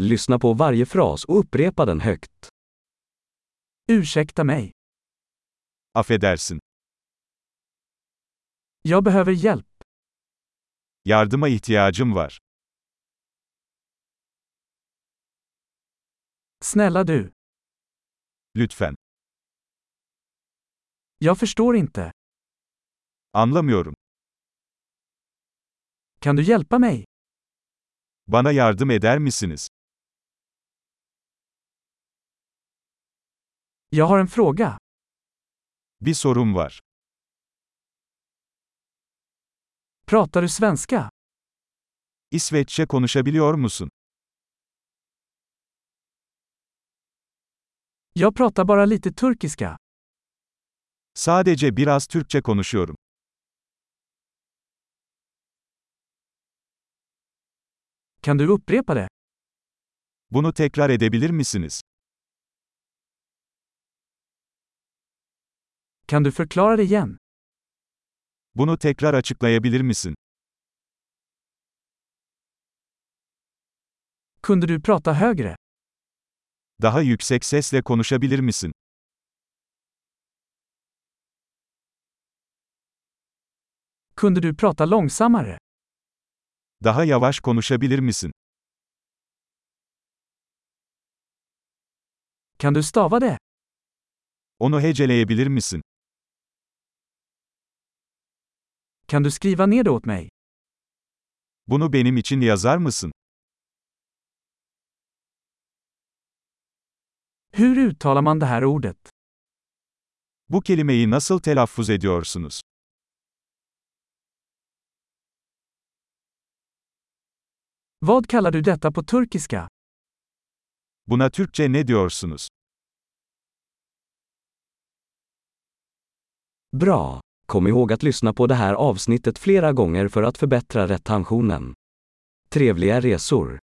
Lyssna på varje fras och upprepa den högt. Ursäkta mig. Affedersin. Jag behöver hjälp. Yardıma ihtiyacım var. Snälla du. Lütfen. Jag förstår inte. Anlamıyorum. Kan du hjälpa mig? Bana yardım eder misiniz? Jag har en fråga. Bir sorum var. Pratar du svenska? İsveççe konuşabiliyor musun? Jag pratar bara lite turkiska. Sadece biraz Türkçe konuşuyorum. Kan du upprepa det? Bunu tekrar edebilir misiniz? Kan du förklara det igen? Bunu tekrar açıklayabilir misin? Kunde du prata högre? Daha yüksek sesle konuşabilir misin? Kunde du prata långsammare? Daha yavaş konuşabilir misin? Kan du stava det? Onu heceleyebilir misin? Kan du skriva ner det åt mig? Bunu benim için yazar mısın? Hur uttalar man det här ordet? Bu kelimeyi nasıl telaffuz ediyorsunuz? Vad kallar du detta på turkiska? Buna Türkçe ne diyorsunuz? Bra! Kom ihåg att lyssna på det här avsnittet flera gånger för att förbättra retentionen. Trevliga resor!